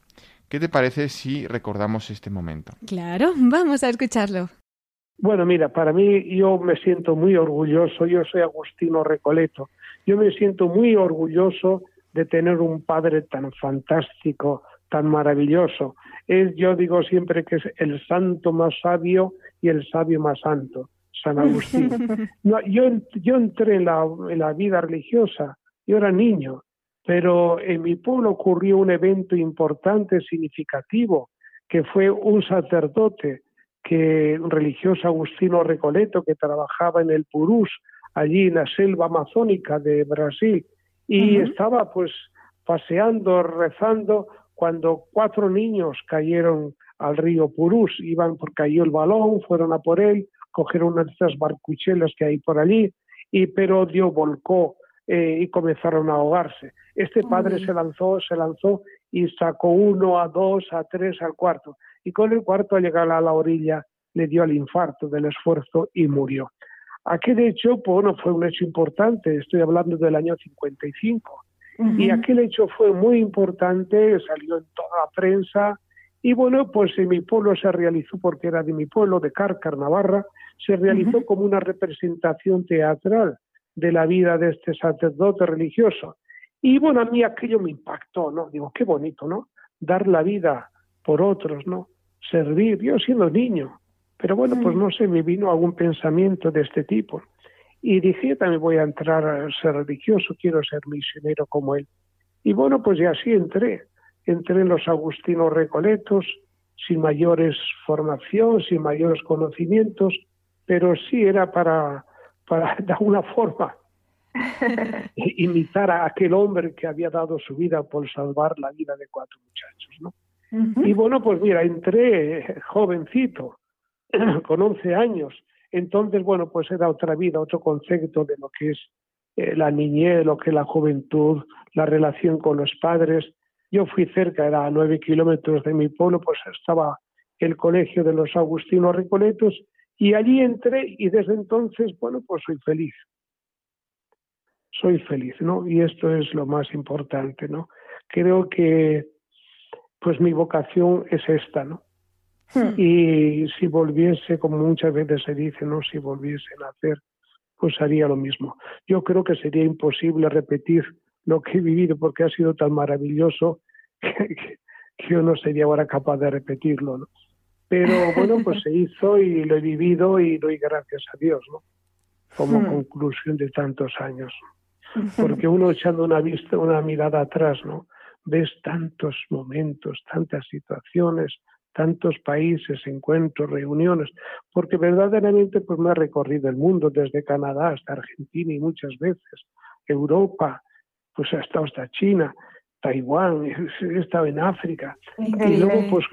¿Qué te parece si recordamos este momento? Claro, vamos a escucharlo. Bueno, mira, para mí yo me siento muy orgulloso, yo soy Agustino Recoleto, yo me siento muy orgulloso de tener un padre tan fantástico, tan maravilloso. Es, yo digo siempre que es el santo más sabio y el sabio más santo, San Agustín. No, yo, yo entré en la, en la vida religiosa, yo era niño, pero en mi pueblo ocurrió un evento importante, significativo, que fue un sacerdote, que un religioso Agustino Recoleto, que trabajaba en el Purús, allí en la selva amazónica de Brasil, y estaba pues paseando, rezando, cuando cuatro niños cayeron al río Purús, iban por cayó el balón, fueron a por él, cogieron una de esas barcuchelas que hay por allí, y pero Dios volcó eh, y comenzaron a ahogarse. Este padre se lanzó, se lanzó y sacó uno, a dos, a tres, al cuarto. Y con el cuarto, al llegar a la orilla, le dio el infarto del esfuerzo y murió. Aquel hecho, bueno, fue un hecho importante, estoy hablando del año 55. Y aquel hecho fue muy importante, salió en toda la prensa, y bueno, pues en mi pueblo se realizó, porque era de mi pueblo, de Cárcar, Navarra, se realizó como una representación teatral de la vida de este sacerdote religioso. Y bueno, a mí aquello me impactó, ¿no? Digo, qué bonito, ¿no? Dar la vida por otros, ¿no? Servir, yo siendo niño. Pero bueno, pues no sé, me vino algún pensamiento de este tipo. Y dije, yo también voy a entrar a ser religioso, quiero ser misionero como él. Y bueno, pues ya así entré. entré en los agustinos recoletos sin mayores formación, sin mayores conocimientos, pero sí era para, para de alguna forma imitar a aquel hombre que había dado su vida por salvar la vida de cuatro muchachos, ¿no? Y bueno, pues mira, entré jovencito, con 11 años, entonces, bueno, pues era otra vida, otro concepto de lo que es eh, la niñez, lo que es la juventud, la relación con los padres. Yo fui cerca, era a nueve kilómetros de mi pueblo, pues estaba el colegio de los Agustinos Recoletos y allí entré y desde entonces, bueno, pues soy feliz. Soy feliz, ¿no? Y esto es lo más importante, ¿no? Creo que pues mi vocación es esta, ¿no? Hmm. Y si volviese, como muchas veces se dice, ¿no? Si volviese a nacer, pues haría lo mismo. Yo creo que sería imposible repetir lo que he vivido porque ha sido tan maravilloso que, yo no sería ahora capaz de repetirlo, ¿no? Pero bueno, pues se hizo y lo he vivido y doy gracias a Dios, ¿no? Como hmm. conclusión de tantos años. Porque uno echando una vista, una mirada atrás, ¿no? Ves tantos momentos, tantas situaciones, tantos países, encuentros, reuniones, porque verdaderamente pues me ha recorrido el mundo desde Canadá hasta Argentina y muchas veces Europa, pues he estado hasta China, Taiwán, he estado en África y luego pues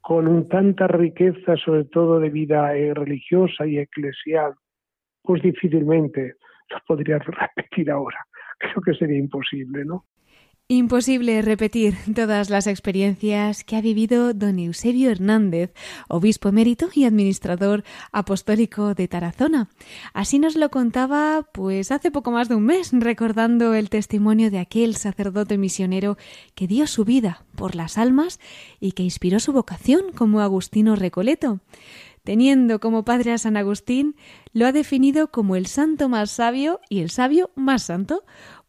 con tanta riqueza sobre todo de vida eh, religiosa y eclesial, pues difícilmente lo podría repetir ahora. Creo que sería imposible, ¿no? Imposible repetir todas las experiencias que ha vivido don Eusebio Hernández, obispo emérito y administrador apostólico de Tarazona. Así nos lo contaba pues hace poco más de un mes, recordando el testimonio de aquel sacerdote misionero que dio su vida por las almas y que inspiró su vocación como Agustino Recoleto. Teniendo como padre a San Agustín, lo ha definido como el santo más sabio y el sabio más santo,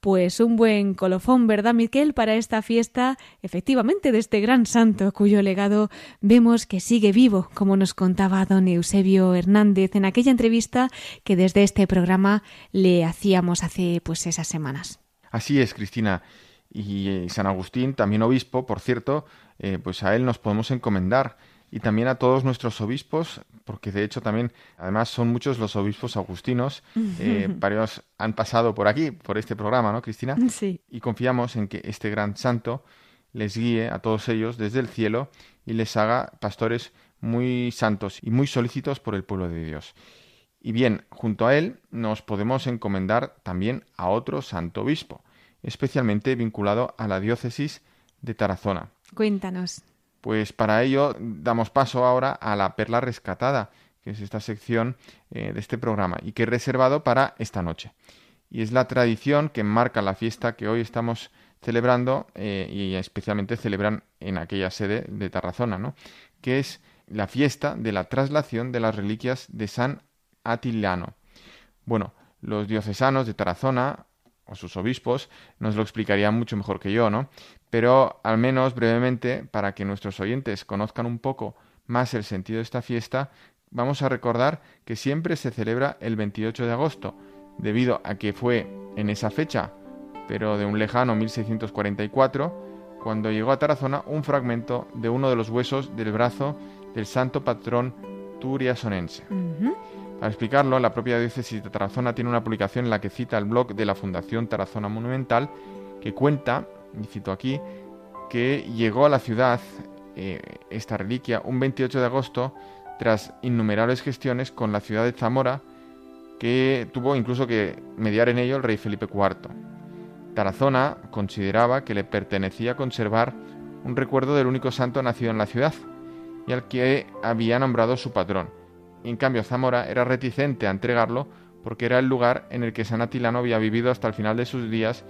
pues un buen colofón, ¿verdad, Miquel, para esta fiesta, efectivamente, de este gran santo, cuyo legado vemos que sigue vivo, como nos contaba don Eusebio Hernández en aquella entrevista que desde este programa le hacíamos hace pues esas semanas. Así es, Cristina. Y eh, San Agustín, también obispo, por cierto, eh, pues a él nos podemos encomendar y también a todos nuestros obispos, porque de hecho también, además son muchos los obispos agustinos, eh, varios han pasado por aquí, por este programa, ¿no, Cristina? Sí. Y confiamos en que este gran santo les guíe a todos ellos desde el cielo y les haga pastores muy santos y muy solícitos por el pueblo de Dios. Y bien, junto a él nos podemos encomendar también a otro santo obispo, especialmente vinculado a la diócesis de Tarazona. Cuéntanos. Pues para ello damos paso ahora a la perla rescatada, que es esta sección eh, de este programa y que es reservado para esta noche. Y es la tradición que marca la fiesta que hoy estamos celebrando eh, y especialmente celebran en aquella sede de Tarazona, ¿no? que es la fiesta de la traslación de las reliquias de San Atilano. Bueno, los diocesanos de Tarazona o sus obispos nos lo explicarían mucho mejor que yo, ¿no? Pero al menos brevemente, para que nuestros oyentes conozcan un poco más el sentido de esta fiesta, vamos a recordar que siempre se celebra el 28 de agosto, debido a que fue en esa fecha, pero de un lejano 1644, cuando llegó a Tarazona un fragmento de uno de los huesos del brazo del santo patrón turiasonense. Para explicarlo, la propia diócesis de Tarazona tiene una publicación en la que cita el blog de la Fundación Tarazona Monumental, que cuenta y cito aquí, que llegó a la ciudad eh, esta reliquia un 28 de agosto tras innumerables gestiones con la ciudad de Zamora, que tuvo incluso que mediar en ello el rey Felipe IV. Tarazona consideraba que le pertenecía conservar un recuerdo del único santo nacido en la ciudad y al que había nombrado su patrón. En cambio, Zamora era reticente a entregarlo porque era el lugar en el que San Atilano había vivido hasta el final de sus días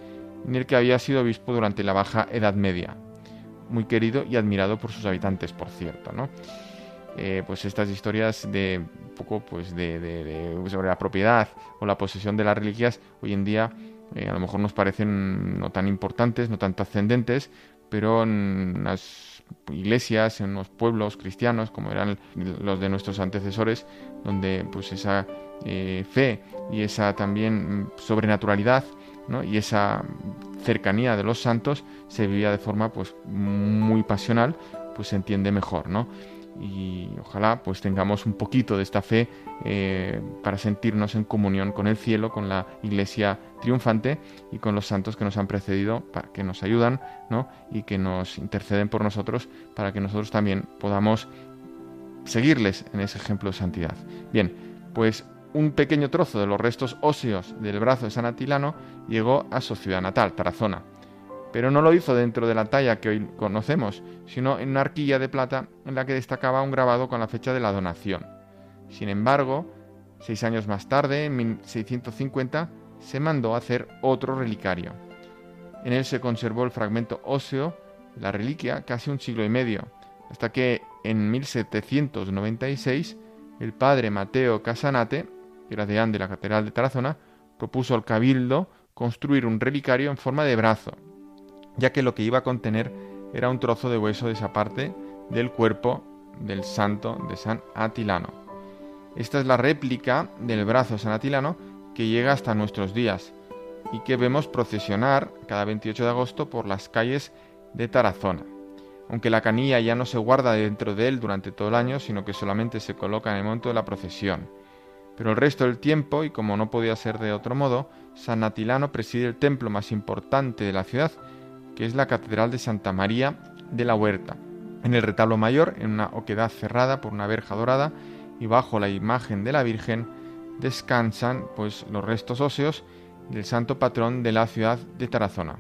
en el que había sido obispo durante la Baja Edad Media, muy querido y admirado por sus habitantes, por cierto, ¿no? Eh, pues estas historias de poco pues de, sobre la propiedad o la posesión de las reliquias hoy en día eh, a lo mejor nos parecen no tan importantes, no tan trascendentes, pero en las iglesias, en los pueblos cristianos, como eran los de nuestros antecesores, donde pues esa eh, fe y esa también sobrenaturalidad y esa cercanía de los santos se vivía de forma pues muy pasional, pues se entiende mejor, ¿no? Y ojalá pues tengamos un poquito de esta fe eh, para sentirnos en comunión con el cielo, con la iglesia triunfante y con los santos que nos han precedido, para que nos ayudan, ¿no? Y que nos interceden por nosotros para que nosotros también podamos seguirles en ese ejemplo de santidad. Bien, pues un pequeño trozo de los restos óseos del brazo de San Atilano llegó a su ciudad natal, Tarazona. Pero no lo hizo dentro de la talla que hoy conocemos, sino en una arquilla de plata en la que destacaba un grabado con la fecha de la donación. Sin embargo, seis años más tarde, en 1650, se mandó a hacer otro relicario. En él se conservó el fragmento óseo la reliquia casi un siglo y medio, hasta que en 1796 el padre Mateo Casanate era de la Catedral de Tarazona, propuso al cabildo construir un relicario en forma de brazo, ya que lo que iba a contener era un trozo de hueso de esa parte del cuerpo del santo de San Atilano. Esta es la réplica del brazo de San Atilano que llega hasta nuestros días y que vemos procesionar cada 28 de agosto por las calles de Tarazona. Aunque la canilla ya no se guarda dentro de él durante todo el año, sino que solamente se coloca en el momento de la procesión. Pero el resto del tiempo, y como no podía ser de otro modo, San Atilano preside el templo más importante de la ciudad, que es la Catedral de Santa María de la Huerta. En el retablo mayor, en una oquedad cerrada por una verja dorada, y bajo la imagen de la Virgen, descansan pues los restos óseos del santo patrón de la ciudad de Tarazona.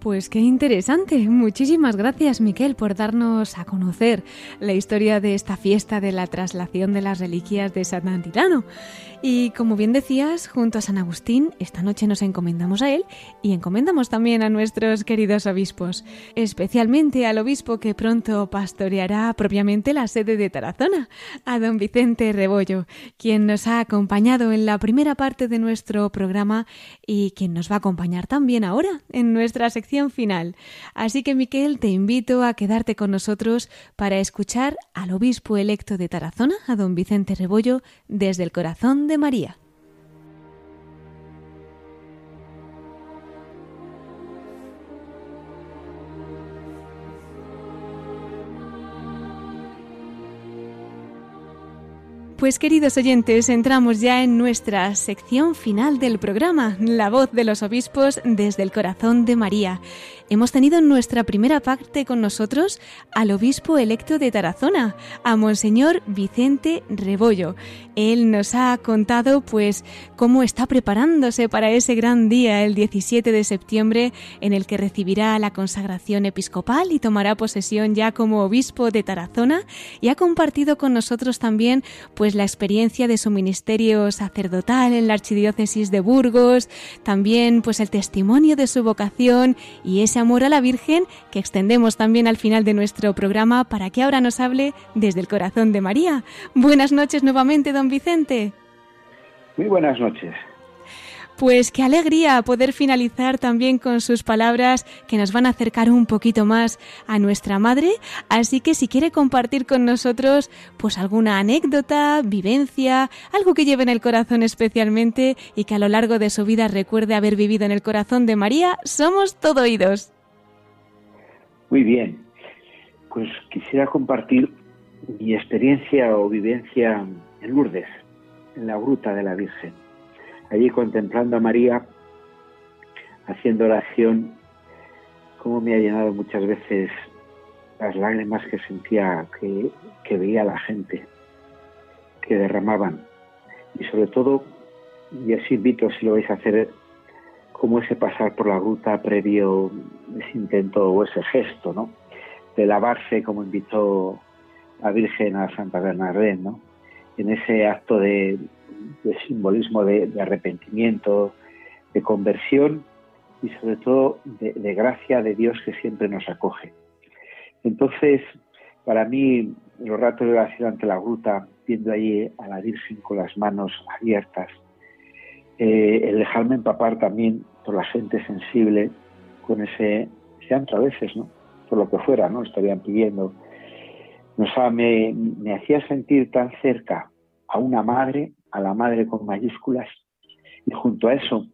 Pues qué interesante. Muchísimas gracias, Miquel, por darnos a conocer la historia de esta fiesta de la traslación de las reliquias de San Antirano. Y como bien decías, junto a San Agustín, esta noche nos encomendamos a él y encomendamos también a nuestros queridos obispos, especialmente al obispo que pronto pastoreará propiamente la sede de Tarazona, a don Vicente Rebollo, quien nos ha acompañado en la primera parte de nuestro programa y quien nos va a acompañar también ahora en nuestra sección final. Así que, Miquel, te invito a quedarte con nosotros para escuchar al obispo electo de Tarazona, a don Vicente Rebollo, desde el corazón de María. Pues queridos oyentes, entramos ya en nuestra sección final del programa, La voz de los obispos desde el corazón de María. Hemos tenido en nuestra primera parte con nosotros al obispo electo de Tarazona, a Monseñor Vicente Rebollo. Él nos ha contado pues cómo está preparándose para ese gran día, el 17 de septiembre, en el que recibirá la consagración episcopal y tomará posesión ya como obispo de Tarazona y ha compartido con nosotros también pues la experiencia de su ministerio sacerdotal en la archidiócesis de Burgos, también pues el testimonio de su vocación y ese amor a la Virgen que extendemos también al final de nuestro programa para que ahora nos hable desde el corazón de María. Buenas noches nuevamente, don Vicente. Muy buenas noches. Pues qué alegría poder finalizar también con sus palabras que nos van a acercar un poquito más a nuestra madre. Así que si quiere compartir con nosotros pues alguna anécdota, vivencia, algo que lleve en el corazón especialmente y que a lo largo de su vida recuerde haber vivido en el corazón de María, somos todo oídos. Muy bien. Pues quisiera compartir mi experiencia o vivencia en Lourdes, en la gruta de la Virgen. Allí contemplando a María, haciendo oración, como me ha llenado muchas veces las lágrimas que sentía que, que veía la gente, que derramaban. Y sobre todo, y os invito si lo vais a hacer, como ese pasar por la gruta previo, ese intento o ese gesto, ¿no? De lavarse como invitó la Virgen a Santa Bernardén, ¿no? En ese acto de, simbolismo de, arrepentimiento, de conversión y sobre todo de, de, gracia de Dios que siempre nos acoge. Entonces, para mí, los ratos de oración ante la gruta, viendo allí a la Virgen con las manos abiertas, eh, el dejarme empapar también por la gente sensible con ese llanto a veces, ¿no? Por lo que fuera, ¿no? Estarían pidiendo. O me, me hacía sentir tan cerca a una madre, a la madre con mayúsculas, y junto a eso,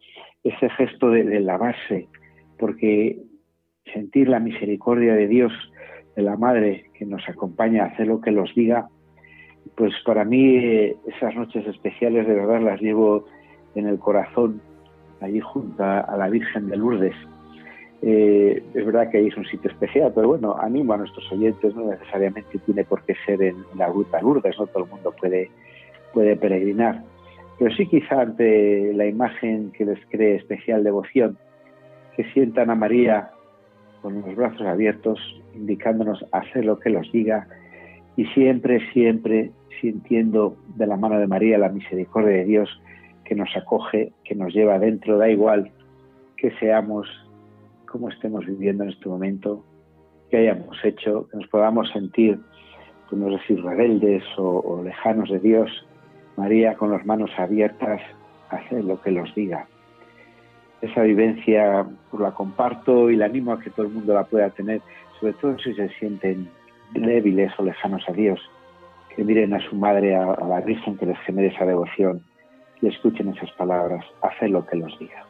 ese gesto de, de lavarse, porque sentir la misericordia de Dios, de la Madre que nos acompaña a hacer lo que los diga, pues para mí eh, esas noches especiales de verdad las llevo en el corazón, allí junto a, la Virgen de Lourdes. Eh, es verdad que ahí es un sitio especial, pero bueno, animo a nuestros oyentes, no necesariamente tiene por qué ser en la Ruta Lourdes, no todo el mundo puede, puede peregrinar, pero sí quizá ante la imagen que les cree especial devoción, que sientan a María con los brazos abiertos, indicándonos hacer lo que los diga y siempre, siempre sintiendo de la mano de María la misericordia de Dios que nos acoge, que nos lleva adentro, da igual que seamos, como estemos viviendo en este momento, que hayamos hecho, que nos podamos sentir, podemos decir, rebeldes o, lejanos de Dios, María con las manos abiertas hace lo que los diga esa vivencia pues la comparto y la animo a que todo el mundo la pueda tener, sobre todo si se sienten débiles o lejanos a Dios, que miren a su madre, a, a la Virgen que les genere esa devoción y escuchen esas palabras, hacer lo que los diga.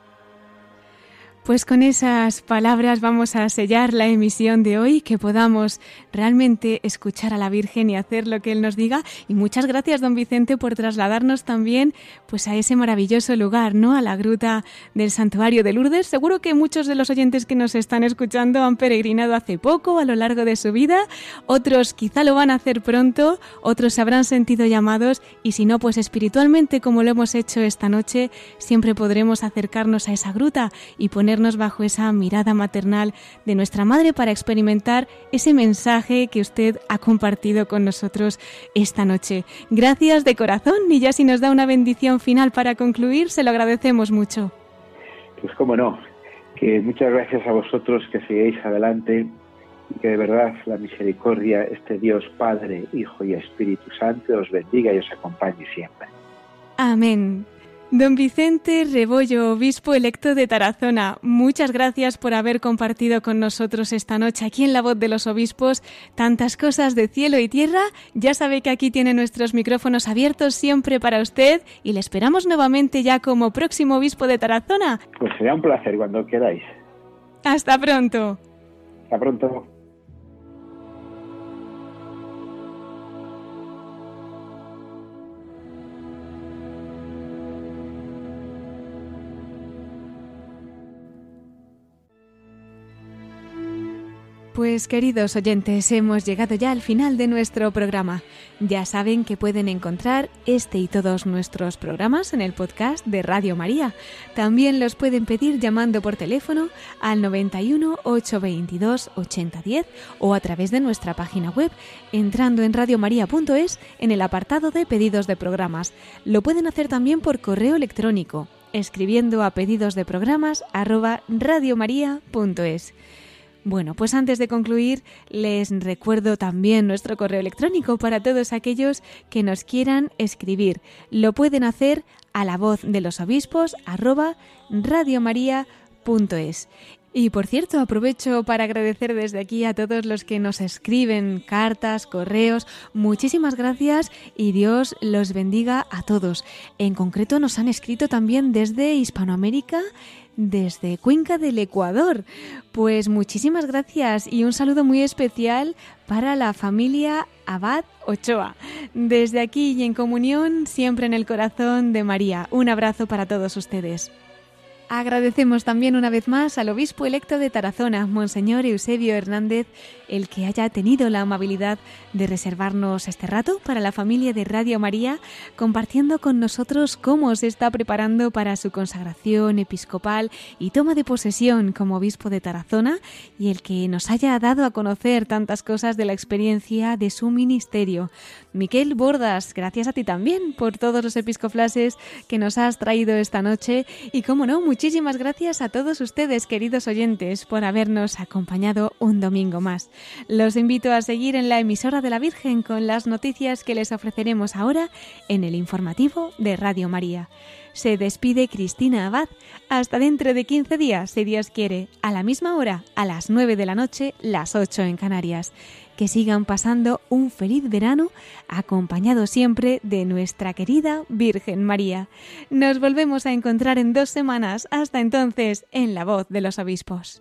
Pues con esas palabras vamos a sellar la emisión de hoy, que podamos realmente escuchar a la Virgen y hacer lo que Él nos diga. Y muchas gracias, don Vicente, por trasladarnos también pues a ese maravilloso lugar, ¿no? A la gruta del Santuario de Lourdes. Seguro que muchos de los oyentes que nos están escuchando han peregrinado hace poco, a lo largo de su vida. Otros quizá lo van a hacer pronto, otros se habrán sentido llamados y si no, pues espiritualmente, como lo hemos hecho esta noche, siempre podremos acercarnos a esa gruta y poner bajo esa mirada maternal de nuestra madre para experimentar ese mensaje que usted ha compartido con nosotros esta noche. Gracias de corazón y ya si nos da una bendición final para concluir, se lo agradecemos mucho. Pues cómo no, que muchas gracias a vosotros que sigáis adelante y que de verdad la misericordia, este Dios Padre, Hijo y Espíritu Santo os bendiga y os acompañe siempre. Amén. Don Vicente Rebollo, obispo electo de Tarazona, muchas gracias por haber compartido con nosotros esta noche aquí en La Voz de los Obispos tantas cosas de cielo y tierra. Ya sabe que aquí tiene nuestros micrófonos abiertos siempre para usted y le esperamos nuevamente ya como próximo obispo de Tarazona. Pues será un placer cuando queráis. Hasta pronto. Hasta pronto. Pues queridos oyentes, hemos llegado ya al final de nuestro programa. Ya saben que pueden encontrar este y todos nuestros programas en el podcast de Radio María. También los pueden pedir llamando por teléfono al 91 822 8010 o a través de nuestra página web entrando en radiomaria.es en el apartado de pedidos de programas. Lo pueden hacer también por correo electrónico escribiendo a pedidos de programas radiomaria.es. Bueno, pues antes de concluir, les recuerdo también nuestro correo electrónico para todos aquellos que nos quieran escribir. Lo pueden hacer a la voz de los obispos arroba radiomaria.es. Y por cierto, aprovecho para agradecer desde aquí a todos los que nos escriben cartas, correos. Muchísimas gracias y Dios los bendiga a todos. En concreto nos han escrito también desde Hispanoamérica desde Cuenca del Ecuador. Pues muchísimas gracias y un saludo muy especial para la familia Abad Ochoa. Desde aquí y en comunión, siempre en el corazón de María. Un abrazo para todos ustedes. Agradecemos también una vez más al obispo electo de Tarazona, Monseñor Eusebio Hernández, el que haya tenido la amabilidad de reservarnos este rato para la familia de Radio María, compartiendo con nosotros cómo se está preparando para su consagración episcopal y toma de posesión como obispo de Tarazona y el que nos haya dado a conocer tantas cosas de la experiencia de su ministerio. Miquel Bordas, gracias a ti también por todos los episcoflases que nos has traído esta noche y, como no, muchísimas gracias a todos ustedes, queridos oyentes, por habernos acompañado un domingo más. Los invito a seguir en la emisora de la Virgen con las noticias que les ofreceremos ahora en el informativo de Radio María. Se despide Cristina Abad. Hasta dentro de 15 días, si Dios quiere, a la misma hora, a las 9 de la noche, las 8 en Canarias. Que sigan pasando un feliz verano, acompañado siempre de nuestra querida Virgen María. Nos volvemos a encontrar en dos semanas. Hasta entonces, en la voz de los obispos.